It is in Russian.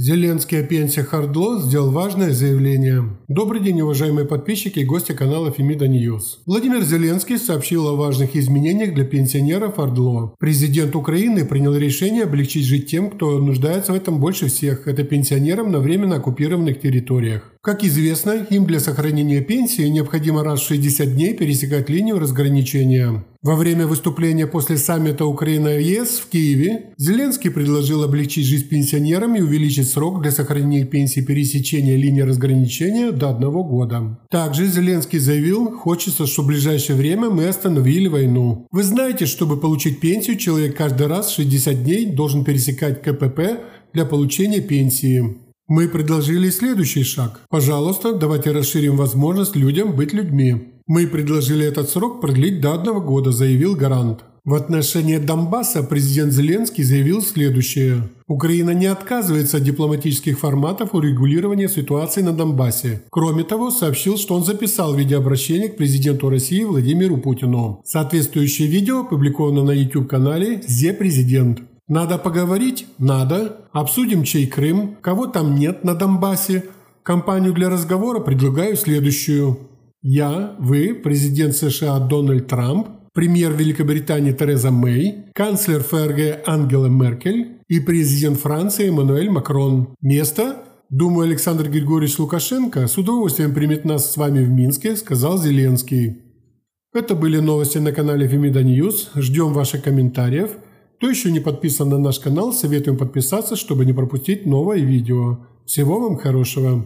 Зеленский о пенсиях ОРДЛО сделал важное заявление. Добрый день, уважаемые подписчики и гости канала Фемида News. Владимир Зеленский сообщил о важных изменениях для пенсионеров ОРДЛО. Президент Украины принял решение облегчить жизнь тем, кто нуждается в этом больше всех. Это пенсионерам на временно оккупированных территориях. Как известно, им для сохранения пенсии необходимо раз в 60 дней пересекать линию разграничения. Во время выступления после саммита Украина-ЕС в Киеве Зеленский предложил облегчить жизнь пенсионерам и увеличить срок для сохранения пенсии пересечения линии разграничения до одного года. Также Зеленский заявил, хочется, чтобы в ближайшее время мы остановили войну. Вы знаете, чтобы получить пенсию, человек каждый раз 60 дней должен пересекать КПП для получения пенсии. Мы предложили следующий шаг. Пожалуйста, давайте расширим возможность людям быть людьми. Мы предложили этот срок продлить до одного года, заявил Гарант. В отношении Донбасса президент Зеленский заявил следующее. Украина не отказывается от дипломатических форматов урегулирования ситуации на Донбассе. Кроме того, сообщил, что он записал видеообращение к президенту России Владимиру Путину. Соответствующее видео опубликовано на YouTube-канале «Зе президент». Надо поговорить? Надо. Обсудим, чей Крым, кого там нет на Донбассе. Компанию для разговора предлагаю следующую. Я, вы, президент США Дональд Трамп, премьер Великобритании Тереза Мэй, канцлер ФРГ Ангела Меркель и президент Франции Эммануэль Макрон. Место? Думаю, Александр Григорьевич Лукашенко с удовольствием примет нас с вами в Минске, сказал Зеленский. Это были новости на канале Фемида News. Ждем ваших комментариев – кто еще не подписан на наш канал, советуем подписаться, чтобы не пропустить новое видео. Всего вам хорошего!